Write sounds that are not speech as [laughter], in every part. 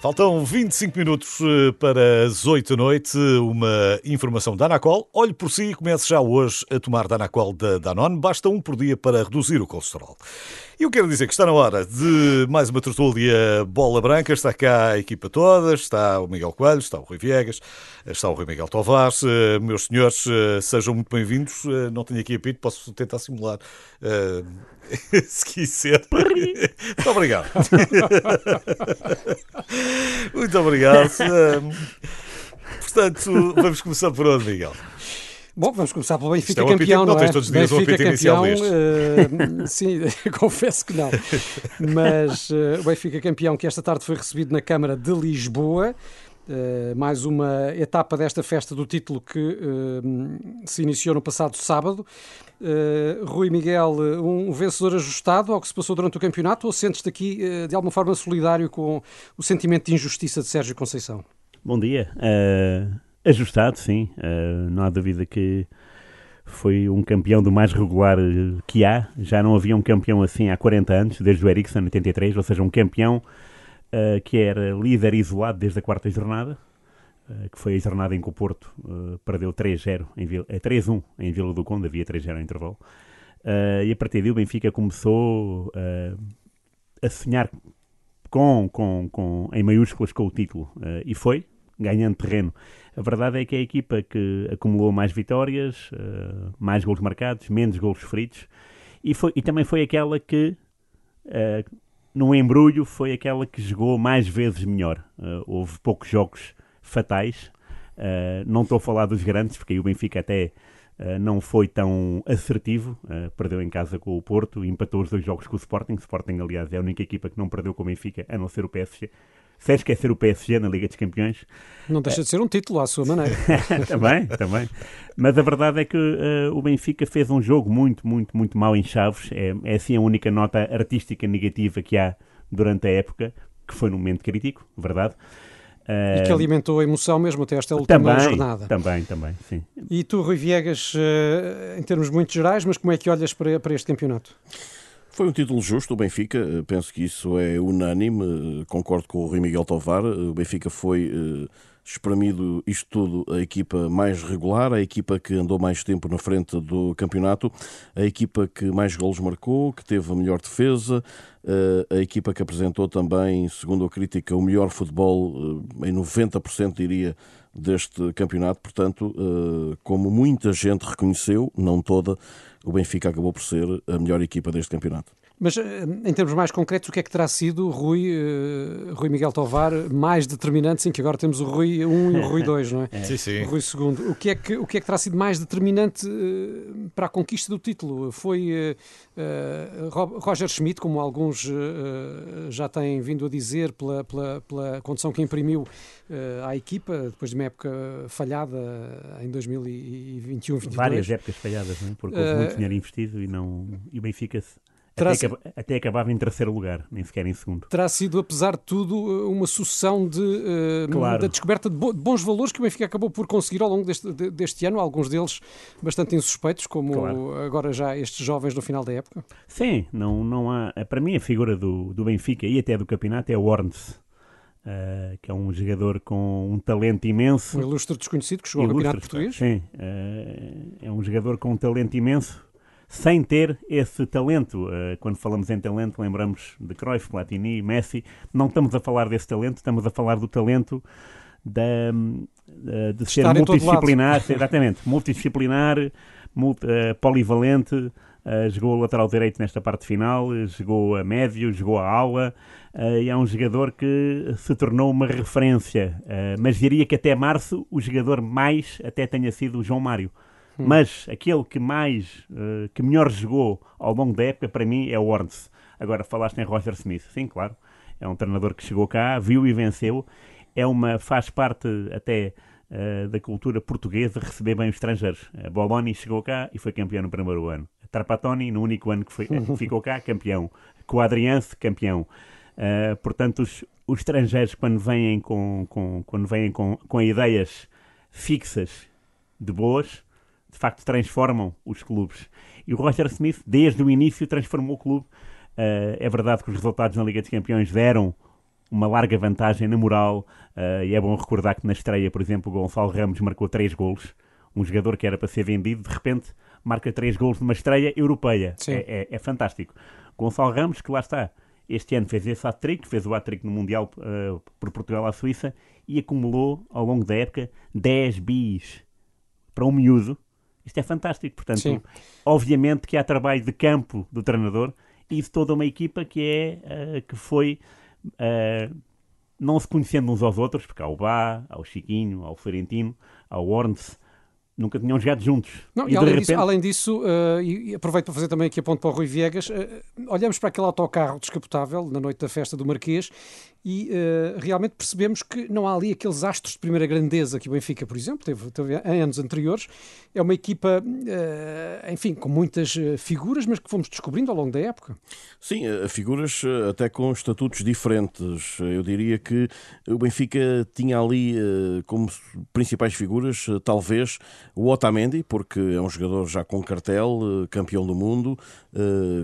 Faltam 25 minutos eh, para as 8 da noite. Uma informação da Anacol. Olhe por si e comece já hoje a tomar Danacol da Danone. Basta um por dia para reduzir o colesterol. E eu quero dizer que está na hora de mais uma tertúlia bola branca. Está cá a equipa toda. Está o Miguel Coelho, está o Rui Viegas, está o Rui Miguel Tavares. Eh, meus senhores, eh, sejam muito bem-vindos. Não tenho aqui apito, posso tentar simular. [laughs] Se quiser. Muito obrigado. [laughs] Muito obrigado. [laughs] Portanto, vamos começar por onde, Miguel? Bom, vamos começar pelo Benfica é campeão, não, não é? todos os dias Benfica um campeão, uh, sim, [laughs] confesso que não. Mas uh, o Benfica campeão que esta tarde foi recebido na Câmara de Lisboa. Uh, mais uma etapa desta festa do título que uh, se iniciou no passado sábado. Uh, Rui Miguel, um vencedor ajustado ao que se passou durante o campeonato ou sentes-te aqui de alguma forma solidário com o sentimento de injustiça de Sérgio Conceição? Bom dia. Ajustado, sim. não há dúvida que foi um campeão do mais regular que há. Já não havia um campeão assim há 40 anos, desde o Ericsson, 83, ou seja, um campeão uh, que era líder isolado desde a quarta jornada, uh, que foi a jornada em que o Porto uh, perdeu 3-0, 3-1 em Vila do Conde, havia 3-0 no intervalo. e a partir daí o Benfica começou a sonhar com, com, com, em maiúsculas com o título. e foi, ganhando terreno. A verdade é que é a equipa que acumulou mais vitórias, mais gols marcados, menos gols feridos, e, foi, e também foi aquela que no embrulho foi aquela que jogou mais vezes melhor. Uh, houve poucos jogos fatais. Uh, não estou a falar dos grandes, porque aí o Benfica até uh, não foi tão assertivo. perdeu em casa com o Porto, empatou os dois jogos com o Sporting. O Sporting, aliás, é a única equipa que não perdeu com o Benfica, a não ser o PSG sem esquecer o PSG na Liga dos Campeões. Não deixa de ser um título à sua maneira. [laughs] também, também. Mas a verdade é que uh, o Benfica fez um jogo muito, muito, muito mau em Chaves. É, é assim a única nota artística negativa que há durante a época, que foi num momento crítico, verdade. Uh, e que alimentou a emoção mesmo até esta última também, jornada. Também, também, sim. E tu, Rui Viegas, uh, em termos muito gerais, mas como é que olhas para, para este campeonato? Foi um título justo, o Benfica, eh, penso que isso é unânime, eh, concordo com o Rui Miguel Tovar, eh, o Benfica foi espremido isto tudo a equipa mais regular, a equipa que andou mais tempo na frente do campeonato, a equipa que mais golos marcou, que teve a melhor defesa, a equipa que apresentou também, segundo a crítica, o melhor futebol em 90% diria deste campeonato, portanto, como muita gente reconheceu, não toda, o Benfica acabou por ser a melhor equipa deste campeonato. Mas, eh, em termos mais concretos, o que é que terá sido, Rui, uh, Rui Miguel Tovar, mais determinante, sim, que agora temos o Rui 1 e o Rui 2, não [laughs] é? Sim, sim. O Rui 2. O que é que, o que, é que terá sido mais determinante uh, para a conquista do título? Foi uh, Roger Schmidt, como alguns já têm vindo a dizer, pela, pela, pela condição que imprimiu à equipa, depois de uma época falhada em 2021 2022 Várias épocas falhadas, não é? Porque houve muito dinheiro investido e, não, e o Benfica até, sido... até, acabava em terceiro lugar, nem sequer em segundo. Terá sido, apesar de tudo, uma sucessão de, uh, claro. da descoberta de, bons valores que o Benfica acabou por conseguir ao longo deste, deste ano, alguns deles bastante insuspeitos, como claro. agora já estes jovens no final da época. Sim, não, não há. Para mim, a figura do, do Benfica e até do campeonato é o Orns. Uh, que é um jogador com um talento imenso. Um ilustre desconhecido que chegou ilustre, ao campeonato português. Sim, uh, é um jogador com um talento imenso sem ter esse talento. Uh, quando falamos em talento, lembramos de Cruyff, Platini, Messi. Não estamos a falar desse talento, estamos a falar do talento da, uh, de ser multidisciplinar, exatamente, multidisciplinar, multi, uh, polivalente. Uh, jogou o lateral direito nesta parte final, jogou a médio, jogou a aula e é um jogador que se tornou uma referência. mas diria que até março o jogador mais até tenha sido o João Mário. Hum. Mas aquele que mais, uh, que melhor jogou ao longo da época, para mim, é o Orns. Agora, falaste em Roger Smith. Sim, claro. É um treinador que chegou cá, viu e venceu. É uma, faz parte até uh, da cultura portuguesa receber bem os estrangeiros. A Boloni chegou cá e foi campeão no primeiro ano. A Trapattoni, no único ano que foi, [laughs] ficou cá, campeão. Quadriance, campeão. Uh, portanto, os, os, estrangeiros, quando vêm com, com, quando vêm com, com ideias fixas de boas, de facto transformam os clubes. E o Roger Smith, desde o início, transformou o clube. Uh, é verdade que os resultados na Liga dos Campeões deram uma larga vantagem na moral. Uh, e é bom recordar que na estreia, por exemplo, o Gonçalo Ramos marcou três golos. Um jogador que era para ser vendido, de repente marca três golos numa estreia europeia. É, é, é, fantástico. Gonçalo Ramos, que lá está, este ano fez esse hat-trick, fez o hat-trick no Mundial uh, por Portugal à Suíça e acumulou ao longo da época 10 bis para um miúdo. Isto é fantástico. Portanto, Sim. obviamente que há trabalho de campo do treinador e de toda uma equipa que é uh, que foi uh, não se conhecendo uns aos outros, porque há o Bá, há o Chiquinho, há o Florentino, há o Ornes, nunca tinham jogado juntos. Não, e, e além, repente... disso, além, disso, uh, e aproveito para fazer também aqui a ponto para o Rui Viegas, uh, olhamos para aquele autocarro descapotável na noite da festa do Marquês e uh, realmente percebemos que não há ali aqueles astros de primeira grandeza que o Benfica, por exemplo, teve, teve em anos anteriores. É uma equipa, uh, enfim, com muitas figuras, mas que fomos descobrindo ao longo da época. Sim, figuras até com estatutos diferentes. Eu diria que o Benfica tinha ali uh, como principais figuras, talvez, o Otamendi, porque é um jogador já com cartel, campeão do mundo,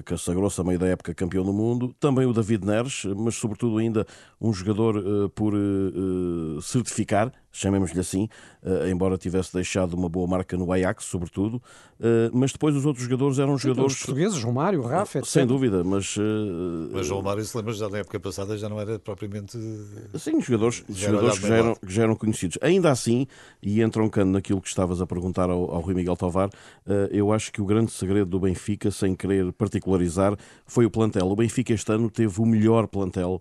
que sagrou-se a meio da época campeão do mundo. Também o David Neres, mas sobretudo ainda um jogador uh, por certificar, chamemos-lhe assim, uh, embora tivesse deixado uma boa marca no Ajax, sobretudo, mas depois os outros jogadores eram Sim, jogadores... Os portugueses, João Mário, Rafa, etc. Sem dúvida, mas... Mas João Mário, se lembra, já na época passada já não era propriamente... Sim, jogadores, já jogadores que, já eram, que já eram conhecidos. Ainda assim, e entroncando naquilo que estavas a perguntar ao, ao Rui Miguel Tovar, eu acho que o grande segredo do Benfica, sem querer particularizar, foi o plantel. O Benfica este ano teve o melhor plantel uh,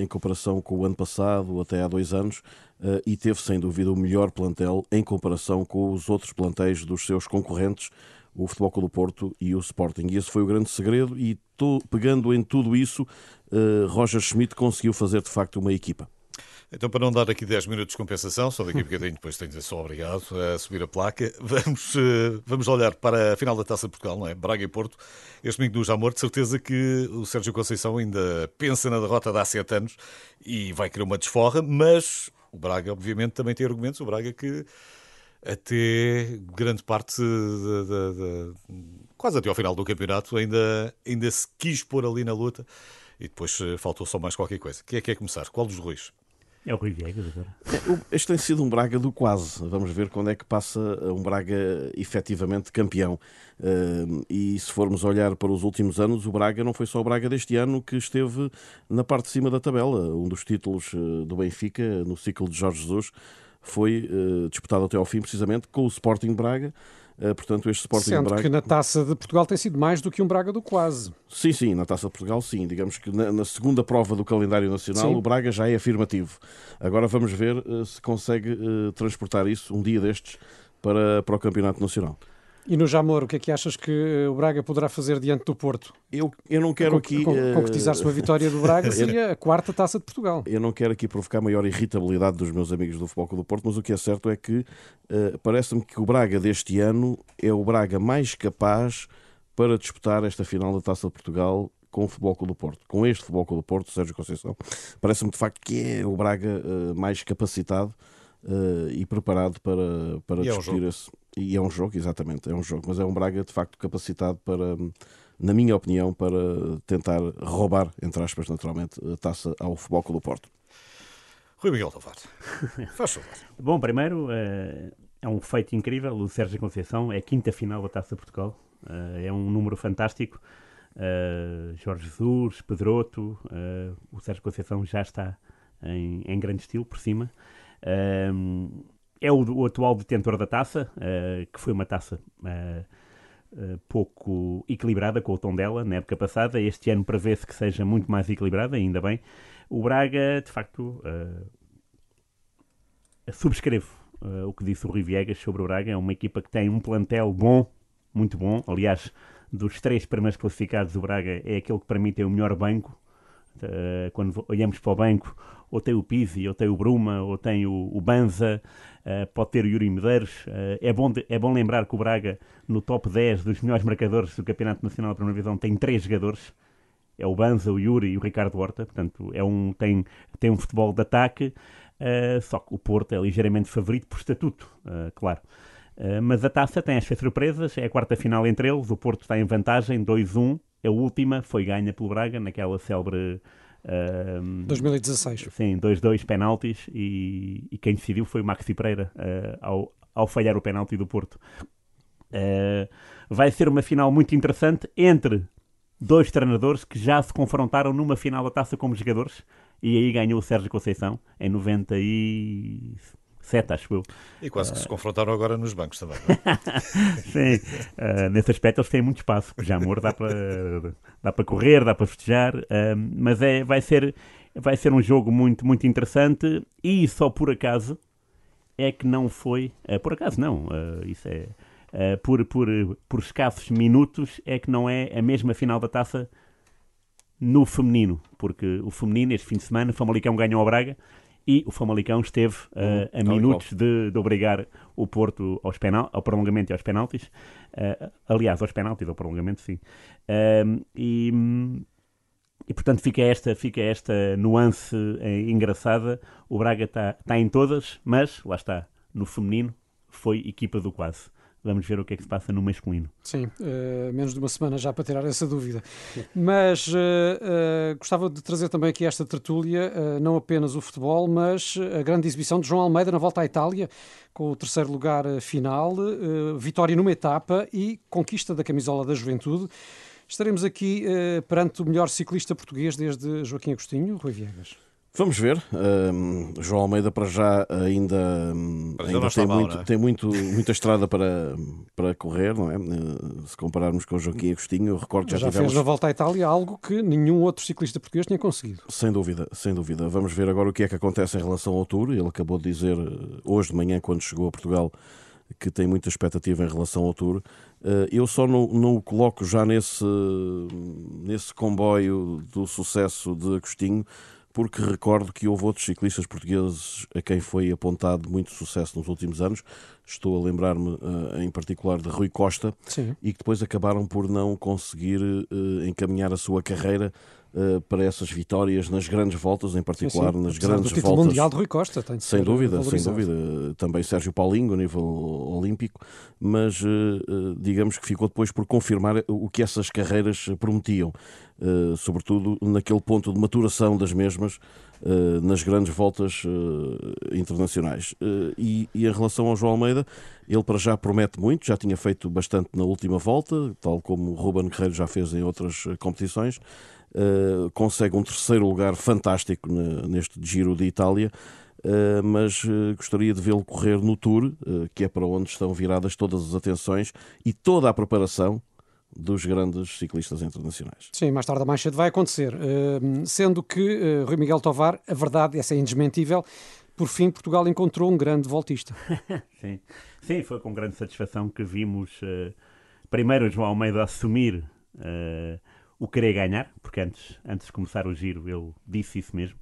em comparação com o ano passado, até há dois anos, uh, e teve sem dúvida o melhor plantel em comparação com os outros plantéis dos seus concorrentes, o Futebol Clube do Porto e o Sporting. E esse foi o grande segredo, e tô, pegando em tudo isso, uh, Roger Schmidt conseguiu fazer de facto uma equipa. Então, para não dar aqui 10 minutos de compensação, só daqui a bocadinho depois tenho de dizer só obrigado a subir a placa, [laughs] vamos, eh, vamos olhar para a final da Taça de Portugal, não é? Braga e Porto, este domingo do Jamor, de certeza que o Sérgio Conceição ainda pensa na derrota de há 7 anos e vai querer uma desforra, mas o Braga, obviamente, também tem argumentos. O Braga que até grande parte, de, de, de, quase até ao final do campeonato, ainda, ainda se quis pôr ali na luta e depois eh, faltou só mais qualquer coisa. Quem é que é começar? Qual dos Ruiz? É o Rui Viegas agora. É, este tem sido um Braga do quase. Vamos ver quando é que passa um Braga efetivamente campeão. E se formos olhar para os últimos anos, o Braga não foi só o Braga deste ano que esteve na parte de cima da tabela. Um dos títulos eh, do Benfica no ciclo de Jorge Jesus foi eh, disputado até ao fim, precisamente, com o Sporting Braga. Uh, portanto, este Sporting Sendo Braga... que na Taça de Portugal tem sido mais do que um Braga do quase. Sim, sim, na Taça de Portugal sim. Digamos que na, na segunda prova do calendário nacional sim. o Braga já é afirmativo. Agora vamos ver uh, se consegue uh, transportar isso um dia destes para, para o Campeonato Nacional. E no Jamor, o que é que achas que eh, o Braga poderá fazer diante do Porto? Eu, eu não quero aqui. Eh, concretizar-se uma vitória do Braga [laughs] seria a quarta taça de Portugal. Eu não quero aqui provocar maior irritabilidade dos meus amigos do Futebol do Porto, mas o que é certo é que uh, parece-me que o Braga deste ano é o Braga mais capaz para disputar esta final da taça de Portugal com o Futebol Clube do Porto, com este Futebol Clube do Porto, Sérgio Conceição. Parece-me de facto que é o Braga uh, mais capacitado uh, e preparado para, para e discutir é um esse. E é um jogo, exatamente, é um jogo, mas é um Braga de facto capacitado para, na minha opinião, para tentar roubar, entre aspas, naturalmente, a taça ao Futebol Clube do Porto. Rui Miguel Tavares, faz favor. [laughs] Bom, primeiro, uh, é um feito incrível, o Sérgio Conceição é a quinta final da Taça de Portugal, uh, é um número fantástico. Uh, Jorge Jesus, Pedroto, o Sérgio Conceição já está em, em grande estilo por cima é o, o, atual detentor da taça, uh, que foi uma taça uh, pouco equilibrada com o tom dela na época passada. Este ano prevê-se que seja muito mais equilibrada, ainda bem. O Braga, de facto, subscrevo o que disse o Rui Viegas sobre o Braga. É uma equipa que tem um plantel bom, muito bom. Aliás, dos três primeiros classificados, o Braga é aquele que para mim tem o melhor banco. quando olhamos para o banco, ou tem o Pizzi, ou tem o Bruma, ou tem o, o Banza, uh, pode ter o Yuri Medeiros. Uh, é, bom de, é bom lembrar que o Braga, no top 10 dos melhores marcadores do Campeonato Nacional da Primeira Divisão, tem três jogadores. É o Banza, o Yuri e o Ricardo Horta. Portanto, é um, tem, tem um futebol de ataque, uh, só que o Porto é ligeiramente favorito por estatuto, claro. mas a taça tem as suas surpresas, é a quarta final entre eles. O Porto está em vantagem, 2-1. A última foi ganha pelo Braga, naquela célebre Uh, 2016. Sim, 2-2 penaltis e, e, quem decidiu foi o Maxi Pereira uh, ao, ao falhar o penalti do Porto. Uh, vai ser uma final muito interessante entre dois treinadores que já se confrontaram numa final da taça como jogadores e aí ganhou o Sérgio Conceição em 97, acho eu. E quase que uh... se confrontaram agora nos bancos também. É? [laughs] Sim, uh, nesse aspecto eles têm muito espaço. Já amor dá para dá para correr, dá para festejar, uh, mas é, vai ser vai ser um jogo muito muito interessante e só por acaso é que não foi, por acaso não, isso é por, por, por escassos minutos, é que não é a mesma final da taça no feminino, porque o feminino, este fim de semana, o Famalicão ganhou ao Braga e o Famalicão esteve uh, a minutos de, de, obrigar o Porto aos penal, ao prolongamento e aos penaltis. Uh, aliás, aos penaltis, ao prolongamento, sim. Uh, e, e, portanto, fica esta, fica esta nuance engraçada. O Braga está tá em todas, mas, lá está, no feminino, foi equipa do quase. Vamos ver o que é que se passa no masculino. Sim, uh, menos de uma semana já para tirar essa dúvida. Mas uh, uh, gostava de trazer também aqui esta tertúlia, não apenas o futebol, mas a grande exibição de João Almeida na volta à Itália, com o terceiro lugar final, vitória numa etapa e conquista da camisola da juventude. Estaremos aqui perante o melhor ciclista português desde Joaquim Agostinho, Rui Viegas. Vamos ver. Um, João Almeida para já ainda, ainda tem, mal, muito, é? tem muito, muita estrada para, para correr, não é? Uh, se compararmos com o Joaquim Agostinho, eu recordo já, já tivemos... fez na volta à Itália algo que nenhum outro ciclista português tinha conseguido. Sem dúvida, sem dúvida. Vamos ver agora o que é que acontece em relação ao Tour. Ele acabou de dizer uh, hoje de manhã, quando chegou a Portugal, que tem muita expectativa em relação ao Tour. Uh, eu só não, não o coloco já nesse, nesse comboio do sucesso de Agostinho, porque recordo que houve outros ciclistas portugueses a quem foi apontado muito sucesso nos últimos anos. Estou a lembrar-me uh, em particular de Rui Costa Sim. e que depois acabaram por não conseguir uh, encaminhar a sua carreira uh, para essas vitórias nas grandes voltas, em particular sim, sim. nas Apesar grandes do voltas. mundial de Rui Costa, tem sem dúvida, sem dúvida. Também Sérgio Paulinho a nível olímpico, mas digamos que ficou depois por confirmar o que essas carreiras prometiam. Uh, sobretudo naquele ponto de maturação das mesmas nas grandes voltas internacionais. E, e, em relação ao João Almeida, ele para já promete muito, já tinha feito bastante na última volta, tal como o Ruben Guerreiro já fez em outras competições. Consegue um terceiro lugar fantástico neste Giro de Itália. Uh, mas uh, gostaria de vê-lo correr no Tour, uh, que é para onde estão viradas todas as atenções e toda a preparação dos grandes ciclistas internacionais. Sim, mais tarde ou mais cedo vai acontecer. Sendo que, Rui Miguel Tovar, a verdade, essa é indesmentível, por fim Portugal encontrou um grande voltista. [laughs] Sim. Sim, foi com grande satisfação que vimos primeiro João Almeida assumir o querer ganhar, porque antes, antes de começar o giro ele disse isso mesmo.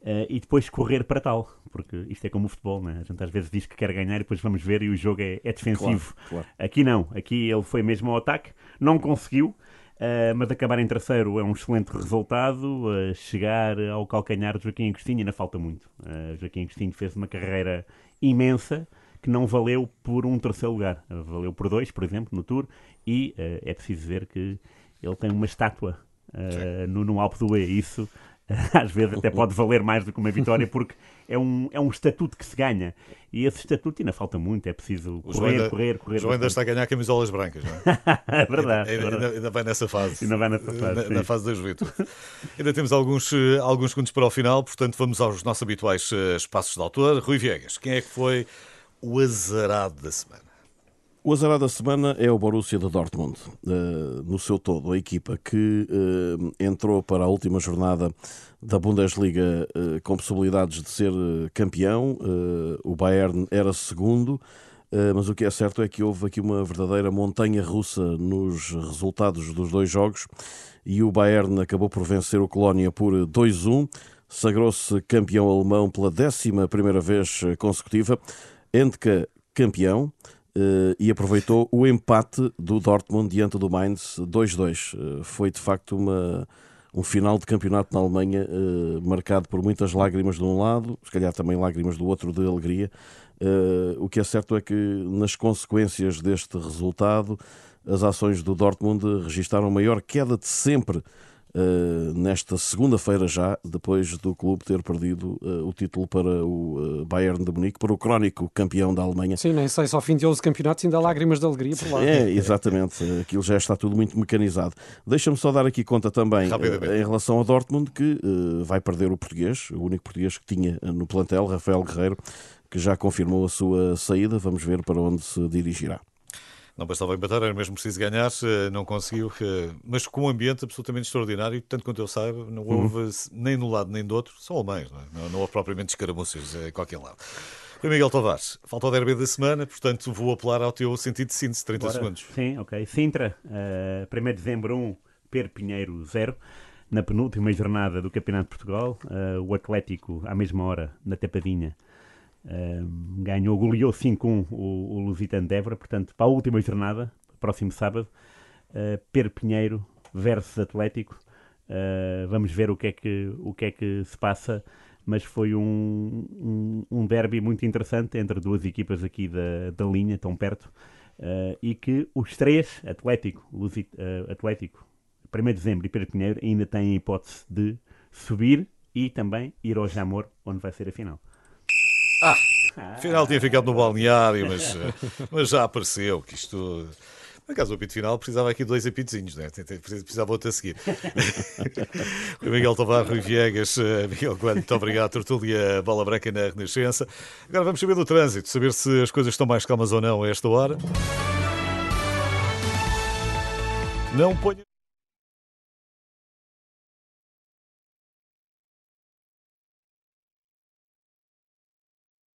Uh, e depois correr para tal, porque isto é como o futebol, né? a gente às vezes diz que quer ganhar e depois vamos ver e o jogo é, é defensivo. Claro, claro. Aqui não, aqui ele foi mesmo ao ataque, não conseguiu, uh, mas acabar em terceiro é um excelente resultado. Uh, chegar ao calcanhar de Joaquim Agostinho ainda falta muito. Joaquim Agostinho fez uma carreira imensa que não valeu por um terceiro lugar, valeu por dois, por exemplo, no Tour, e é preciso ver que ele tem uma estátua no, no Alpe do E. Isso [laughs] às vezes até [laughs] pode valer mais do que uma vitória, porque é um, é um estatuto que se ganha. E esse estatuto ainda falta muito, é preciso correr, ainda, correr, correr. O João ainda está a ganhar camisolas brancas, não é? [laughs] é verdade. Ainda, ainda, ainda, vai nessa fase. Ainda vai nessa fase. Na, na fase da juventude. ainda temos alguns, eh, alguns segundos para o final, portanto vamos aos nossos habituais eh, espaços de autor. Rui Viegas, quem é que foi o azarado da semana? O azarado da semana é o Borussia de Dortmund, uh, no seu todo, a equipa que uh, entrou para a última jornada da Bundesliga uh, com possibilidades de ser campeão. o Bayern era segundo, mas o que é certo é que houve aqui uma verdadeira montanha russa nos resultados dos dois jogos e o Bayern acabou por vencer o Colónia por 2-1, sagrou-se campeão alemão pela décima primeira vez consecutiva. Endka campeão. Uh, e aproveitou o empate do Dortmund diante do Mainz 2-2. Uh, eh, foi de facto uma, um final de campeonato na Alemanha uh, marcado por muitas lágrimas de um lado, se calhar também lágrimas do outro de alegria. o que é certo é que nas consequências deste resultado, as ações do Dortmund registaram a maior queda de sempre nesta segunda-feira já, depois do clube ter perdido uh, o título para o uh, Bayern de Munique, para o crónico campeão da Alemanha. Sim, nem sei, só fim de 11 campeonatos ainda há lágrimas de alegria por lá. É, exatamente, aquilo já está tudo muito mecanizado. Deixa-me só dar aqui conta também em relação ao Dortmund que vai perder o português, o único português que tinha no plantel, Rafael Guerreiro, que já confirmou a sua saída. Vamos ver para onde se dirigirá. Não bastava empatar, era mesmo preciso ganhar, eh, não conseguiu, eh, mas com um ambiente absolutamente extraordinário, tanto quanto eu saiba, não uhum. houve uhum. nem de um lado nem do outro, são alemães, não, é? não, não houve propriamente escaramuças em qualquer lado. Rui Miguel Tavares, falta o derby da semana, portanto vou apelar ao teu sentido de síntese, 30 Bora. segundos. Sim, ok. Sintra, uh, 1 de dezembro 1, Per Pinheiro 0. Na penúltima jornada do Campeonato de Portugal, uh, o Atlético, à mesma hora, na Tapadinha, ganhou, goleou 5-1 o, o Lusitano de Évora, portanto, para a última jornada, próximo sábado, uh, Per Pinheiro versus Atlético. Uh, vamos ver o que, é que, o que é que se passa, mas foi um, um, um derby muito interessante entre duas equipas aqui da, da linha, tão perto, uh, e que os três, Atlético, Lusit, uh, Atlético, 1 de dezembro e Per Pinheiro, ainda têm a hipótese de subir e também ir ao Jamor, onde vai ser a final. Ah, afinal tinha ficado no balneário, mas, [laughs] mas já apareceu que isto. No caso, o apito final precisava aqui de dois apitozinhos, né? precisava outro a seguir. [laughs] Rui Miguel Tavares, Rui Viegas, eh, Miguel Coelho, muito obrigado. Tertúlia Bola Branca na Renascença. Agora vamos saber do trânsito, saber se as coisas estão mais calmas ou não a esta hora. Não ponha.